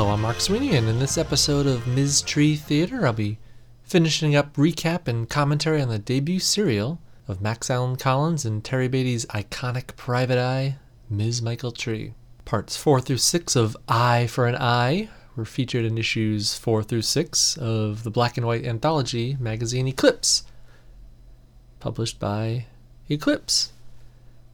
Hello, I'm Mark Sweeney, and in this episode of Ms. Tree Theater, I'll be finishing up recap and commentary on the debut serial of Max Allan Collins and Terry Beatty's iconic private eye, Ms. Michael Tree. Parts 4 through 6 of Eye for an Eye were featured in issues 4 through 6 of the black and white anthology magazine Eclipse, published by Eclipse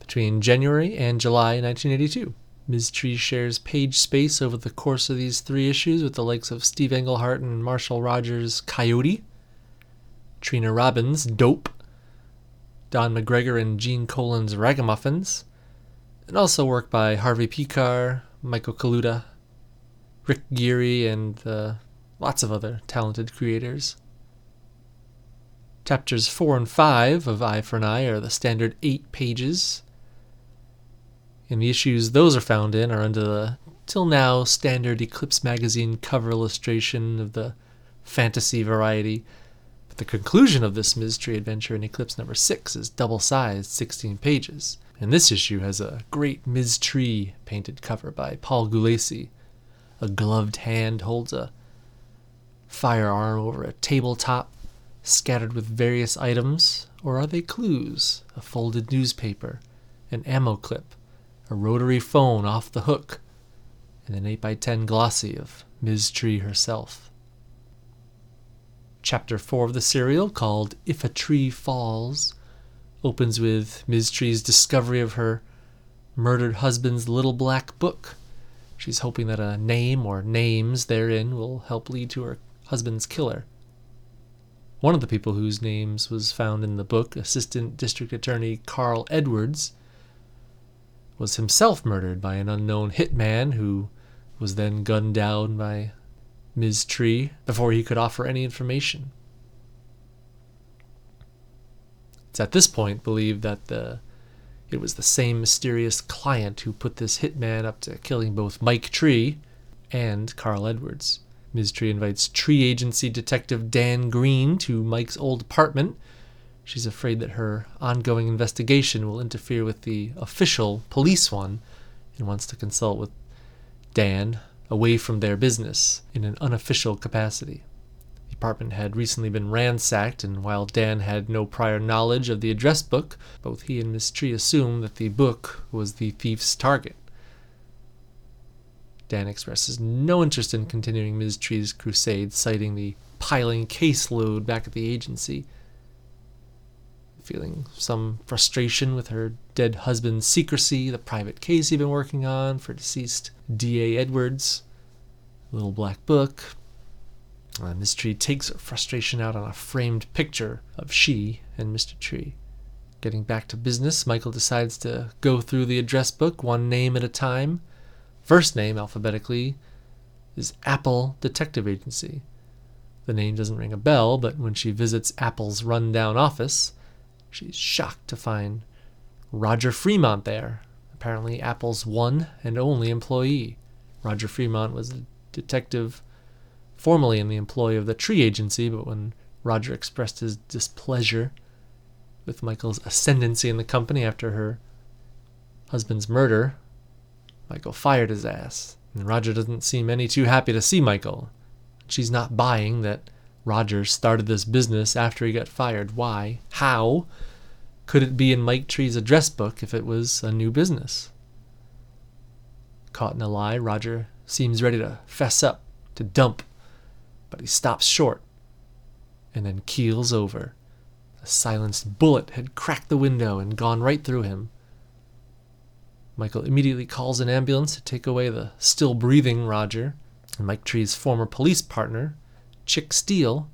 between January and July 1982. Ms. Tree shares page space over the course of these three issues with the likes of Steve Englehart and Marshall Rogers' Coyote, Trina Robbins' Dope, Don McGregor and Gene Colan's Ragamuffins, and also work by Harvey Pekar, Michael Kaluta, Rick Geary, and uh, lots of other talented creators. Chapters 4 and 5 of Eye for an Eye are the standard eight pages and the issues those are found in are under the till now standard Eclipse magazine cover illustration of the fantasy variety. But the conclusion of this. Tree adventure in Eclipse number 6 is double sized 16 pages. And this issue has a great Ms. Tree painted cover by Paul Gulacy. A gloved hand holds a firearm over a tabletop scattered with various items, or are they clues? A folded newspaper, an ammo clip, a rotary phone off the hook, and an 8x10 glossy of Ms. Tree herself. Chapter 4 of the serial, called If a Tree Falls, opens with Ms. Tree's discovery of her murdered husband's little black book. She's hoping that a name or names therein will help lead to her husband's killer. One of the people whose names was found in the book, Assistant District Attorney Carl Edwards, was himself murdered by an unknown hitman who was then gunned down by Ms. Tree before he could offer any information. It's at this point believed that the it was the same mysterious client who put this hitman up to killing both Mike Tree and Carl Edwards. Ms. Tree invites Tree Agency Detective Dan Green to Mike's old apartment She's afraid that her ongoing investigation will interfere with the official police one and wants to consult with Dan away from their business in an unofficial capacity. The apartment had recently been ransacked, and while Dan had no prior knowledge of the address book, both he and Ms. Tree assumed that the book was the thief's target. Dan expresses no interest in continuing Ms. Tree's crusade, citing the piling caseload back at the agency feeling some frustration with her dead husband's secrecy, the private case he'd been working on for deceased D.A. Edwards, little black book. Uh, Ms. Tree takes her frustration out on a framed picture of she and Mr. Tree. Getting back to business, Michael decides to go through the address book one name at a time. First name, alphabetically, is Apple Detective Agency. The name doesn't ring a bell, but when she visits Apple's rundown office, She's shocked to find Roger Fremont there, apparently Apple's one and only employee. Roger Fremont was a detective formerly in the employ of the Tree Agency, but when Roger expressed his displeasure with Michael's ascendancy in the company after her husband's murder, Michael fired his ass. And Roger doesn't seem any too happy to see Michael. She's not buying that Rogers started this business after he got fired. Why? How could it be in Mike Tree's address book if it was a new business? Caught in a lie, Roger seems ready to fess up, to dump, but he stops short and then keels over. A silenced bullet had cracked the window and gone right through him. Michael immediately calls an ambulance to take away the still breathing Roger, and Mike Tree's former police partner, Chick Steele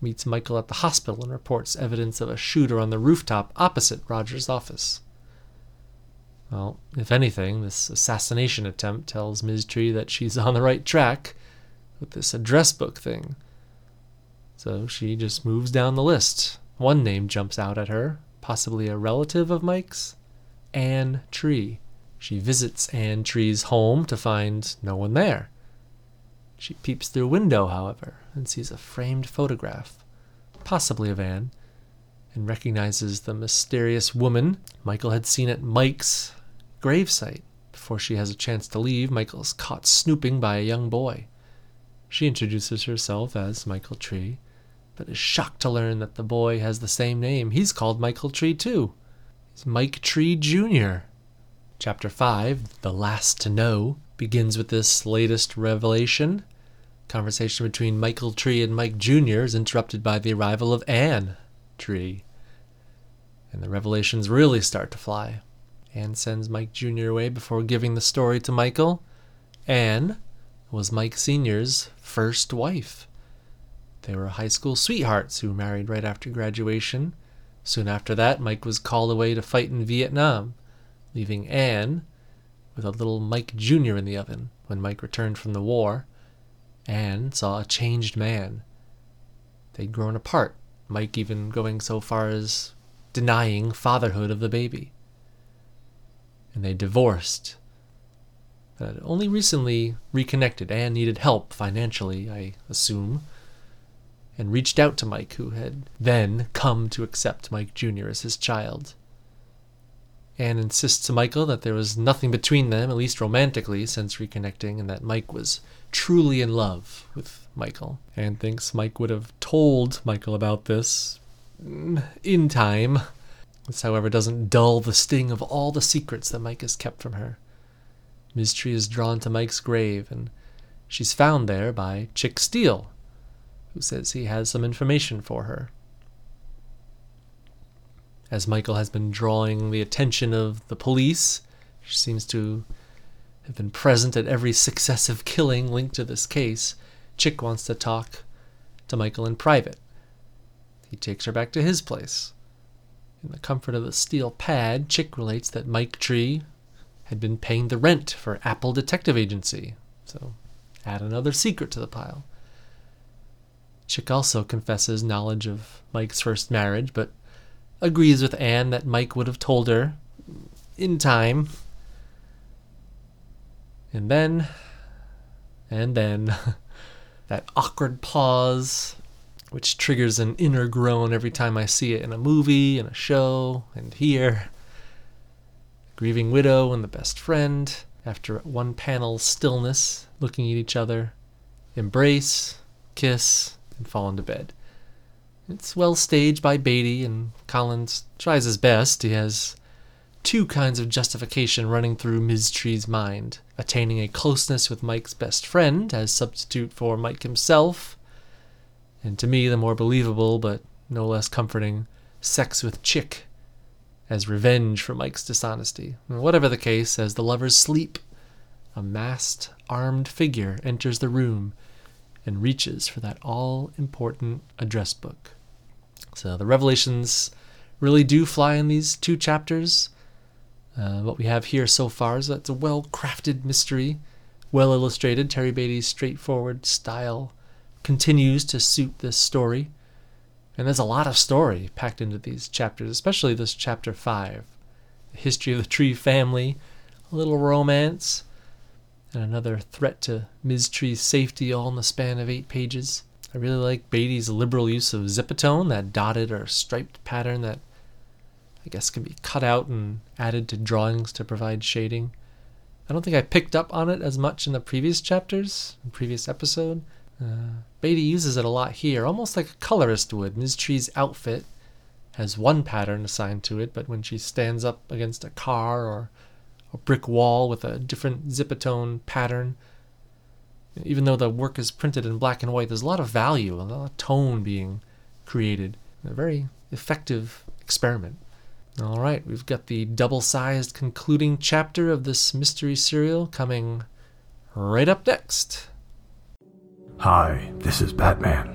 meets Michael at the hospital and reports evidence of a shooter on the rooftop opposite Roger's office. Well, if anything, this assassination attempt tells Ms. Tree that she's on the right track with this address book thing. So she just moves down the list. One name jumps out at her, possibly a relative of Mike's Anne Tree. She visits Anne Tree's home to find no one there. She peeps through a window, however, and sees a framed photograph, possibly of Anne, and recognizes the mysterious woman Michael had seen at Mike's gravesite before she has a chance to leave, Michael is caught snooping by a young boy. She introduces herself as Michael Tree, but is shocked to learn that the boy has the same name. He's called Michael Tree, too. He's Mike Tree Jr. Chapter 5, The Last to Know, begins with this latest revelation. Conversation between Michael Tree and Mike Jr. is interrupted by the arrival of Anne Tree. And the revelations really start to fly. Anne sends Mike Jr. away before giving the story to Michael. Anne was Mike Sr.'s first wife. They were high school sweethearts who married right after graduation. Soon after that, Mike was called away to fight in Vietnam, leaving Anne with a little Mike Jr. in the oven. When Mike returned from the war, Anne saw a changed man. They'd grown apart, Mike even going so far as denying fatherhood of the baby. And they divorced. But only recently reconnected. Anne needed help financially, I assume, and reached out to Mike, who had then come to accept Mike Jr. as his child. Anne insists to Michael that there was nothing between them, at least romantically, since reconnecting, and that Mike was truly in love with Michael. Anne thinks Mike would have told Michael about this in time. This, however, doesn't dull the sting of all the secrets that Mike has kept from her. Tree is drawn to Mike's grave, and she's found there by Chick Steele, who says he has some information for her as Michael has been drawing the attention of the police. She seems to have been present at every successive killing linked to this case. Chick wants to talk to Michael in private. He takes her back to his place. In the comfort of the Steele pad, Chick relates that Mike Tree had been paying the rent for Apple Detective Agency. So, add another secret to the pile. Chick also confesses knowledge of Mike's first marriage, but agrees with Anne that Mike would have told her in time. And then, and then, that awkward pause, which triggers an inner groan every time I see it in a movie, in a show, and here. Grieving widow and the best friend, after one panel stillness, looking at each other, embrace, kiss, and fall into bed. It's well staged by Beatty, and Collins tries his best. He has two kinds of justification running through Ms. Tree's mind attaining a closeness with Mike's best friend as substitute for Mike himself, and to me, the more believable but no less comforting, sex with Chick as revenge for Mike's dishonesty. Whatever the case, as the lovers sleep, a masked, armed figure enters the room and reaches for that all important address book. So the revelations really do fly in these two chapters. Uh, what we have here so far is that it's a well crafted mystery, well illustrated. Terry Beatty's straightforward style continues to suit this story. And there's a lot of story packed into these chapters, especially this chapter 5. The history of the Tree family, a little romance, and another threat to Ms. Tree's safety all in the span of eight pages. I really like Beatty's liberal use of zipatone, that dotted or striped pattern that I guess can be cut out and added to drawings to provide shading. I don't think I picked up on it as much in the previous chapters, previous episode. Uh, Beatty uses it a lot here, almost like a colorist would. Ms. Tree's outfit has one pattern assigned to it, but when she stands up against a car or a brick wall with a different zipatone pattern, even though the work is printed in black and white, there's a lot of value, a lot of tone being created. A very effective experiment. All right, we've got the double sized concluding chapter of this mystery serial coming right up next. Hi, this is Batman.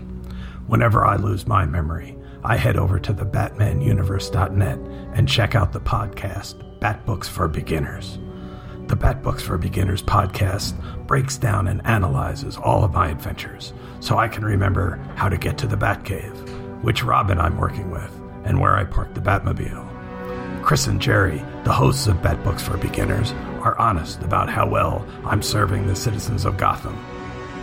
Whenever I lose my memory, I head over to the BatmanUniverse.net and check out the podcast Bat Books for Beginners. The Bat Books for Beginners podcast breaks down and analyzes all of my adventures so I can remember how to get to the Batcave, which Robin I'm working with, and where I park the Batmobile. Chris and Jerry, the hosts of Bat Books for Beginners, are honest about how well I'm serving the citizens of Gotham.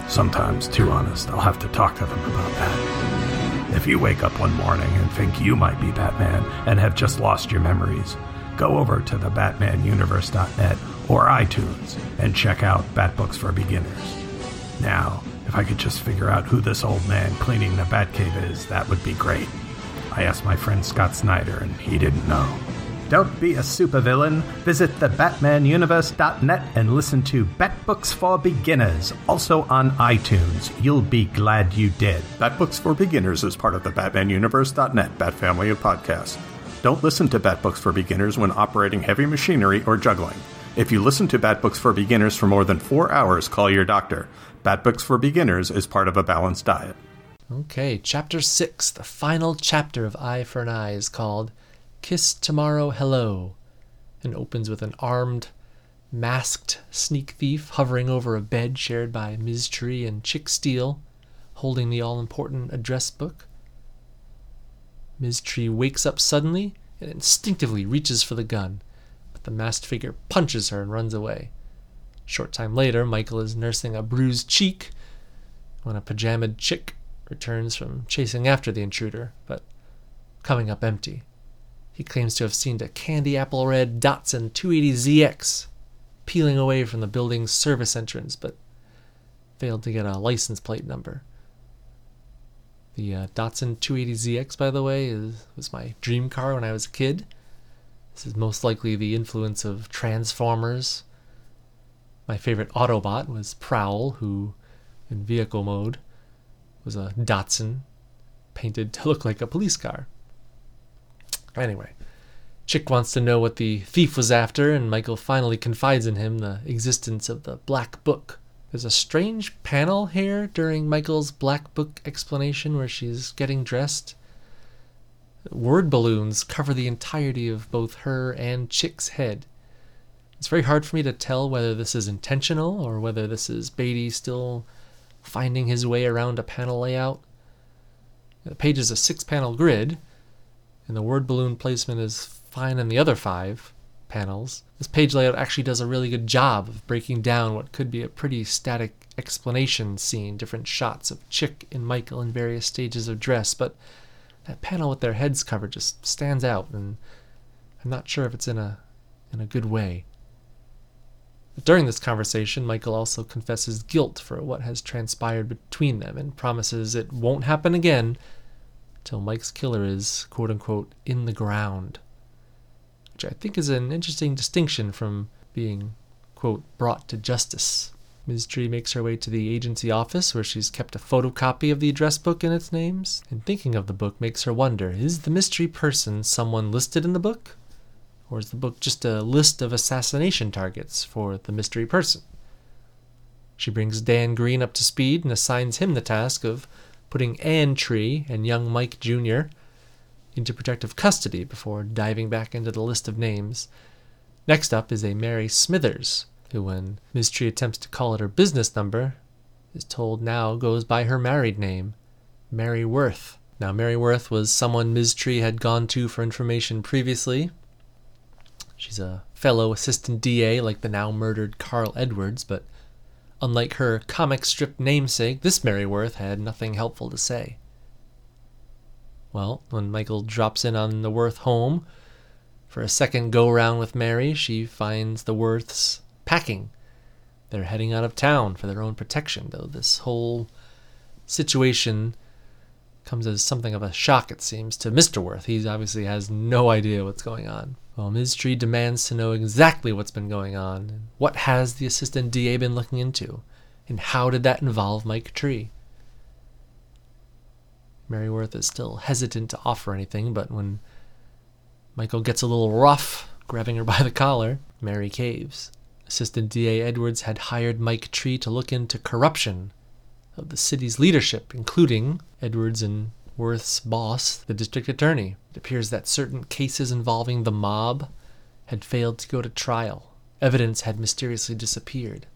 Sometimes too honest, I'll have to talk to them about that. If you wake up one morning and think you might be Batman and have just lost your memories, go over to the BatmanUniverse.net or iTunes and check out Bat Books for Beginners. Now, if I could just figure out who this old man cleaning the Batcave is, that would be great. I asked my friend Scott Snyder, and he didn't know. Don't be a supervillain. Visit thebatmanuniverse.net and listen to Bat Books for Beginners, also on iTunes. You'll be glad you did. Bat Books for Beginners is part of the BatmanUniverse.net Bat family of podcasts. Don't listen to Bat Books for Beginners when operating heavy machinery or juggling. If you listen to Bat Books for Beginners for more than four hours, call your doctor. Bat Books for Beginners is part of a balanced diet. Okay, chapter 6, the final chapter of Eye for an Eye, is called Kiss Tomorrow Hello, and opens with an armed, masked sneak thief hovering over a bed shared by Ms. Tree and Chick Steele, holding the all important address book. Ms. Tree wakes up suddenly and instinctively reaches for the gun, but the masked figure punches her and runs away. Short time later, Michael is nursing a bruised cheek when a pajamaed Chick returns from chasing after the intruder, but coming up empty. He claims to have seen a candy apple red Datsun 280ZX peeling away from the building's service entrance, but failed to get a license plate number. The uh, Datsun 280ZX, by the way, is, was my dream car when I was a kid. This is most likely the influence of Transformers. My favorite Autobot was Prowl, who, in vehicle mode, was a Datsun painted to look like a police car. Anyway, Chick wants to know what the thief was after, and Michael finally confides in him the existence of the Black Book. There's a strange panel here during Michael's Black Book explanation where she's getting dressed. Word balloons cover the entirety of both her and Chick's head. It's very hard for me to tell whether this is intentional or whether this is Beatty still finding his way around a panel layout. The page is a six panel grid, and the word balloon placement is fine in the other five panels. This page layout actually does a really good job of breaking down what could be a pretty static explanation scene, different shots of Chick and Michael in various stages of dress, but that panel with their heads covered just stands out, and I'm not sure if it's in a in a good way. During this conversation, Michael also confesses guilt for what has transpired between them and promises it won't happen again till Mike's killer is, quote unquote, in the ground. Which I think is an interesting distinction from being, quote, brought to justice. Ms. Tree makes her way to the agency office where she's kept a photocopy of the address book and its names, and thinking of the book makes her wonder is the mystery person someone listed in the book? Or is the book just a list of assassination targets for the mystery person? She brings Dan Green up to speed and assigns him the task of putting Ann Tree and young Mike Jr. into protective custody before diving back into the list of names. Next up is a Mary Smithers, who, when Ms. Tree attempts to call it her business number, is told now goes by her married name, Mary Worth. Now, Mary Worth was someone Ms. Tree had gone to for information previously, She's a fellow assistant DA like the now murdered Carl Edwards, but unlike her comic strip namesake, this Mary Worth had nothing helpful to say. Well, when Michael drops in on the Worth home for a second go round with Mary, she finds the Worths packing. They're heading out of town for their own protection, though this whole situation comes as something of a shock, it seems, to Mr. Worth. He obviously has no idea what's going on. Well, Ms. Tree demands to know exactly what's been going on, what has the assistant DA been looking into, and how did that involve Mike Tree? Mary Worth is still hesitant to offer anything, but when Michael gets a little rough, grabbing her by the collar, Mary caves. Assistant DA Edwards had hired Mike Tree to look into corruption of the city's leadership, including Edwards and Worth's boss, the district attorney. It appears that certain cases involving the mob had failed to go to trial. Evidence had mysteriously disappeared.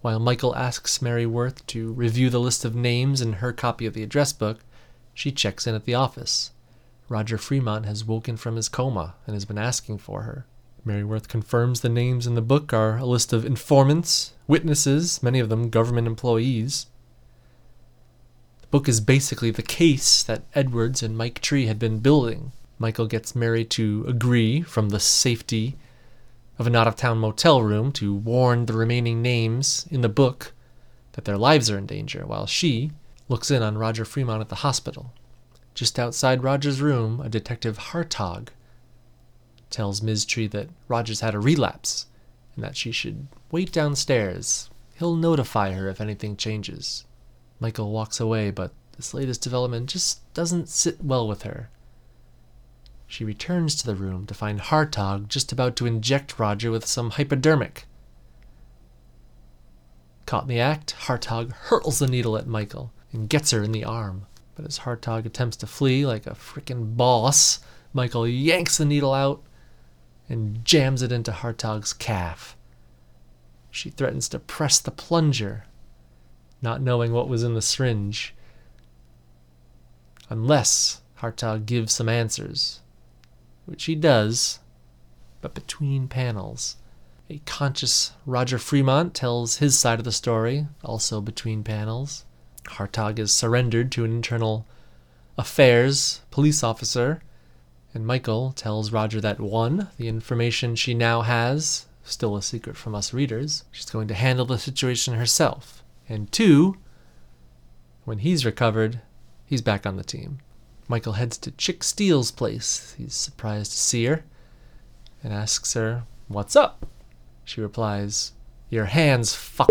While Michael asks Mary Worth to review the list of names in her copy of the address book, she checks in at the office. Roger Fremont has woken from his coma and has been asking for her. Mary Worth confirms the names in the book are a list of informants, witnesses, many of them government employees, the book is basically the case that Edwards and Mike Tree had been building. Michael gets Mary to agree from the safety of an out of town motel room to warn the remaining names in the book that their lives are in danger, while she looks in on Roger Fremont at the hospital. Just outside Roger's room, a detective Hartog tells Ms. Tree that Roger's had a relapse and that she should wait downstairs. He'll notify her if anything changes. Michael walks away, but this latest development just doesn't sit well with her. She returns to the room to find Hartog just about to inject Roger with some hypodermic. Caught in the act, Hartog hurls the needle at Michael and gets her in the arm. But as Hartog attempts to flee like a frickin' boss, Michael yanks the needle out and jams it into Hartog's calf. She threatens to press the plunger, not knowing what was in the syringe. Unless Hartog gives some answers, which he does, but between panels. A conscious Roger Fremont tells his side of the story, also between panels. Hartog is surrendered to an internal affairs police officer, and Michael tells Roger that one, the information she now has, still a secret from us readers, she's going to handle the situation herself. And two, when he's recovered, he's back on the team. Michael heads to Chick Steele's place. He's surprised to see her and asks her, What's up? She replies, Your hands fuck.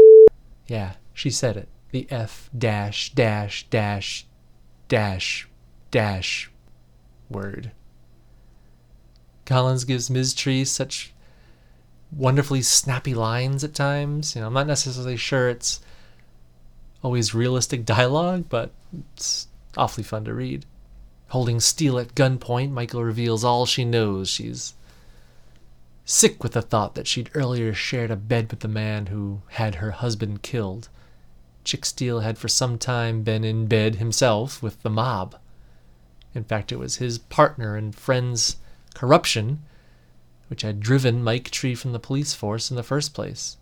Yeah, she said it. The F dash dash dash dash dash word. Collins gives Ms. Tree such wonderfully snappy lines at times. You know, I'm not necessarily sure it's always realistic dialogue, but it's awfully fun to read. Holding Steele at gunpoint, Michael reveals all she knows. She's sick with the thought that she'd earlier shared a bed with the man who had her husband killed. Chick Steele had for some time been in bed himself with the mob. In fact, it was his partner and friend's corruption which had driven Mike Tree from the police force in the first place.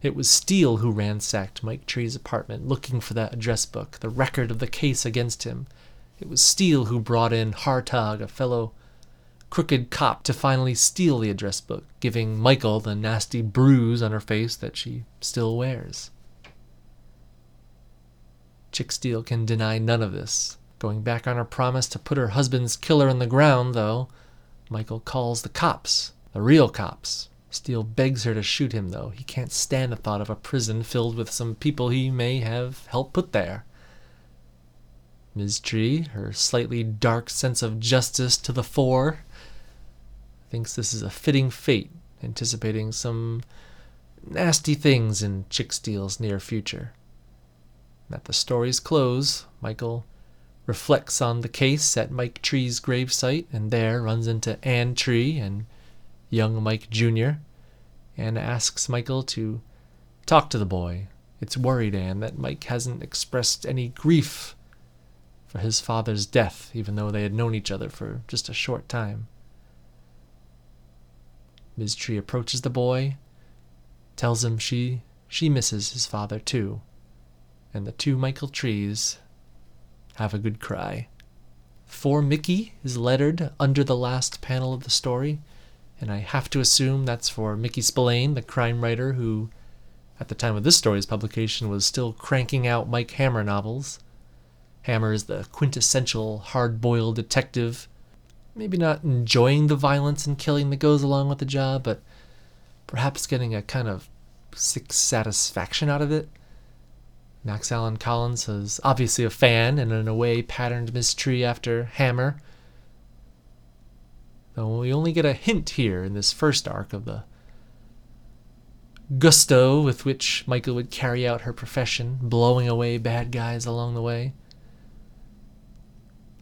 It was Steele who ransacked Mike Tree's apartment looking for that address book, the record of the case against him. It was Steele who brought in Hartog, a fellow crooked cop, to finally steal the address book, giving Michael the nasty bruise on her face that she still wears. Chick Steele can deny none of this. Going back on her promise to put her husband's killer in the ground, though, Michael calls the cops, the real cops. Steele begs her to shoot him, though. He can't stand the thought of a prison filled with some people he may have helped put there. Ms. Tree, her slightly dark sense of justice to the fore, thinks this is a fitting fate, anticipating some nasty things in Chick Steele's near future. At the story's close, Michael reflects on the case at Mike Tree's gravesite and there runs into Ann Tree and young Mike Jr. and asks Michael to talk to the boy. It's worried Ann that Mike hasn't expressed any grief for his father's death, even though they had known each other for just a short time. Ms. Tree approaches the boy, tells him she she misses his father too, and the two Michael Trees have a good cry. For Mickey is lettered under the last panel of the story, and I have to assume that's for Mickey Spillane, the crime writer who, at the time of this story's publication, was still cranking out Mike Hammer novels. Hammer is the quintessential hard boiled detective, maybe not enjoying the violence and killing that goes along with the job, but perhaps getting a kind of sick satisfaction out of it. Max Allan Collins is obviously a fan and in a way patterned Ms. Tree after Hammer. Though we only get a hint here in this first arc of the gusto with which Michael would carry out her profession, blowing away bad guys along the way.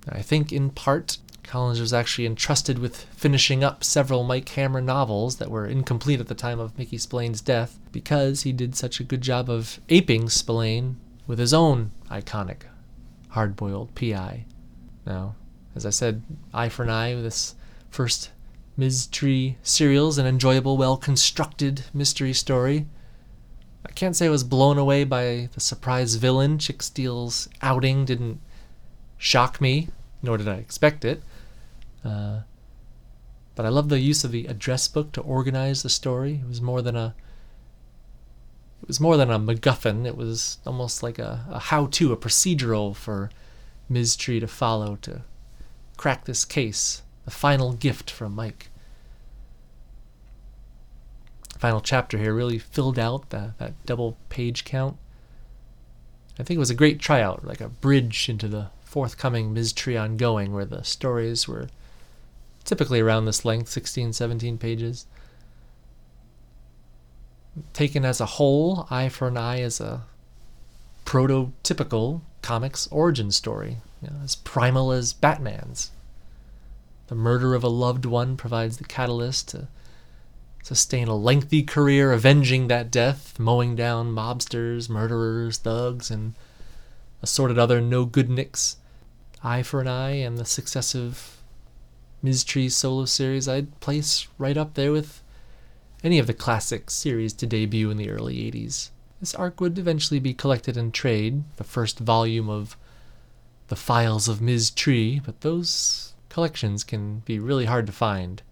I think in part Collins was actually entrusted with finishing up several Mike Hammer novels that were incomplete at the time of Mickey Spillane's death because he did such a good job of aping Spillane with his own iconic hard boiled PI. Now, as I said, eye for an eye this first. Tree serials, an enjoyable, well constructed mystery story. I can't say I was blown away by the surprise villain. Chick Steele's outing didn't shock me, nor did I expect it. Uh, but I love the use of the address book to organize the story. It was more than a it was more than a MacGuffin. It was almost like a, a how-to, a procedural for Ms. Tree to follow to crack this case. The final gift from Mike. Final chapter here really filled out that, that double page count. I think it was a great tryout, like a bridge into the forthcoming Ms. Tree ongoing, where the stories were typically around this length 16, 17 pages. Taken as a whole, Eye for an Eye is a prototypical comics origin story, you know, as primal as Batman's. The murder of a loved one provides the catalyst to sustain a lengthy career avenging that death, mowing down mobsters, murderers, thugs, and assorted other no good nicks. Eye for an Eye and the successive Ms. Tree solo series I'd place right up there with any of the classic series to debut in the early 80s. This arc would eventually be collected in trade, the first volume of The Files of Ms. Tree, but those collections can be really hard to find.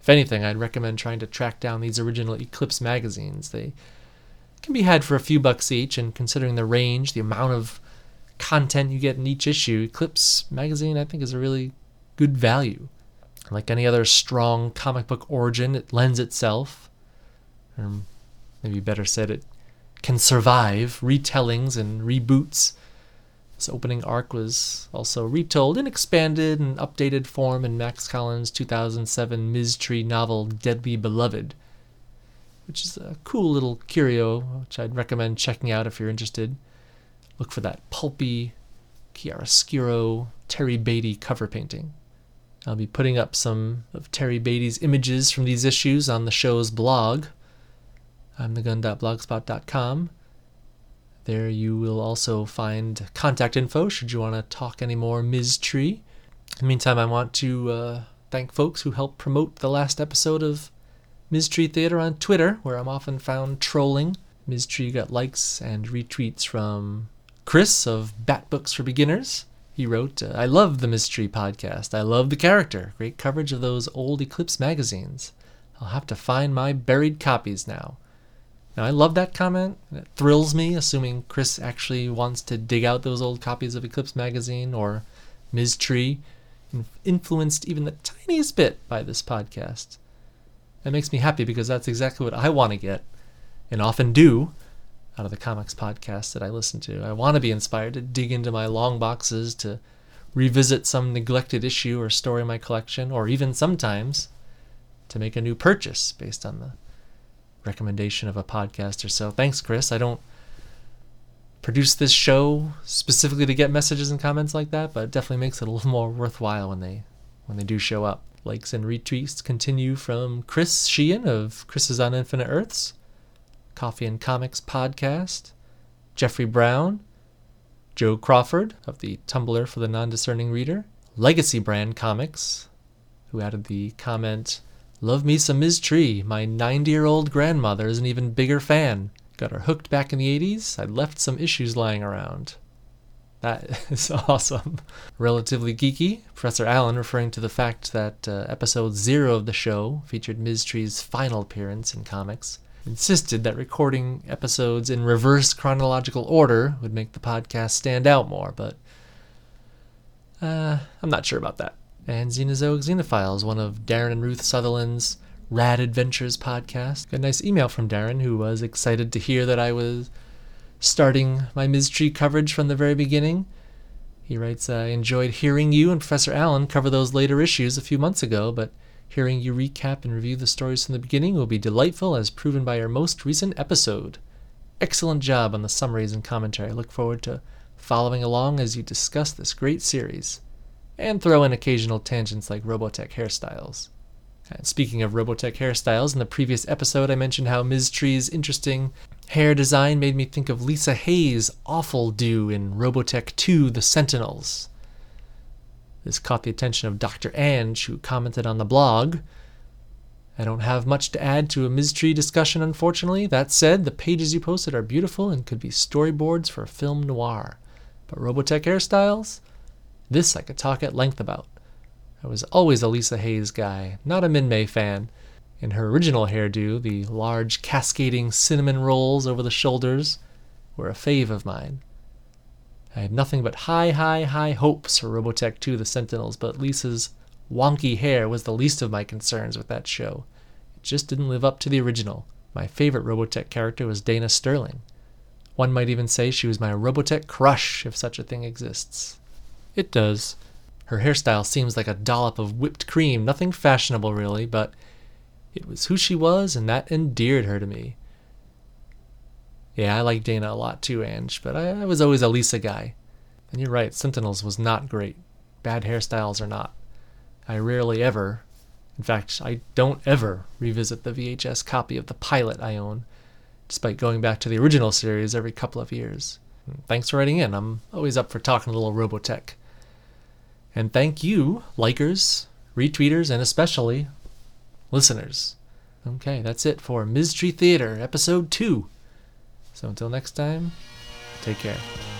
If anything, I'd recommend trying to track down these original Eclipse magazines. They can be had for a few bucks each, and considering the range, the amount of content you get in each issue, Eclipse magazine I think is a really good value. Like any other strong comic book origin, it lends itself, or maybe better said, it can survive retellings and reboots. This opening arc was also retold in expanded and updated form in Max Collins' 2007 Ms. Tree novel Deadly Beloved, which is a cool little curio, which I'd recommend checking out if you're interested. Look for that pulpy chiaroscuro Terry Beatty cover painting. I'll be putting up some of Terry Beatty's images from these issues on the show's blog. I'm thegun.blogspot.com. There you will also find contact info should you want to talk any more Ms. Tree. In the meantime, I want to uh, thank folks who helped promote the last episode of Ms. Tree Theater on Twitter, where I'm often found trolling. Ms. Tree got likes and retweets from Chris of Bat Books for Beginners. He wrote, uh, I love the Ms. Tree podcast. I love the character. Great coverage of those old Eclipse magazines. I'll have to find my buried copies now. Now, I love that comment. It thrills me, assuming Chris actually wants to dig out those old copies of Eclipse magazine or Ms. Tree, influenced even the tiniest bit by this podcast. That makes me happy because that's exactly what I want to get, and often do, out of the comics podcasts that I listen to. I want to be inspired to dig into my long boxes to revisit some neglected issue or story in my collection, or even sometimes to make a new purchase based on the recommendation of a podcast or so. Thanks, Chris. I don't produce this show specifically to get messages and comments like that, but it definitely makes it a little more worthwhile when they when they do show up. Likes and retweets continue from Chris Sheehan of Chris's on Infinite Earths. Coffee and Comics podcast, Jeffrey Brown, Joe Crawford of the Tumblr for the Non Discerning Reader, Legacy Brand Comics, who added the comment, Love me some Ms. Tree. My 90 year old grandmother is an even bigger fan. Got her hooked back in the 80s. I left some issues lying around. That is awesome. Relatively geeky, Professor Allen referring to the fact that uh, episode zero of the show featured Ms. Tree's final appearance in comics insisted that recording episodes in reverse chronological order would make the podcast stand out more, but uh, I'm not sure about that. And Xenozoic Xenophiles, one of Darren and Ruth Sutherland's Rad Adventures podcast. Got a nice email from Darren who was excited to hear that I was starting my. Tree coverage from the very beginning. He writes, I enjoyed hearing you and Professor Allen cover those later issues a few months ago, but Hearing you recap and review the stories from the beginning will be delightful, as proven by your most recent episode. Excellent job on the summaries and commentary. Look forward to following along as you discuss this great series, and throw in occasional tangents like Robotech hairstyles. And speaking of Robotech hairstyles, in the previous episode I mentioned how Ms. Tree's interesting hair design made me think of Lisa Hayes' awful do in Robotech 2 The Sentinels. This caught the attention of Dr. Ange, who commented on the blog. I don't have much to add to a Ms. Discussion, unfortunately. That said, the pages you posted are beautiful and could be storyboards for a film noir. But Robotech hairstyles? This I could talk at length about. I was always a Lisa Hayes guy, not a Minmei fan. In her original hairdo, the large cascading cinnamon rolls over the shoulders were a fave of mine. I had nothing but high, high, high hopes for Robotech 2 The Sentinels, but Lisa's wonky hair was the least of my concerns with that show. It just didn't live up to the original. My favorite Robotech character was Dana Sterling. One might even say she was my Robotech crush, if such a thing exists. It does. Her hairstyle seems like a dollop of whipped cream, nothing fashionable really, but it was who she was, and that endeared her to me. Yeah, I like Dana a lot too, Ange, but I, I was always a Lisa guy. And you're right, Sentinels was not great. Bad hairstyles are not. I rarely ever, in fact, I don't ever revisit the VHS copy of the pilot I own, despite going back to the original series every couple of years. Thanks for writing in. I'm always up for talking a little Robotech. And thank you, likers, retweeters, and especially listeners. Okay, that's it for Ms. Tree Theater, Episode 2. So until next time, take care.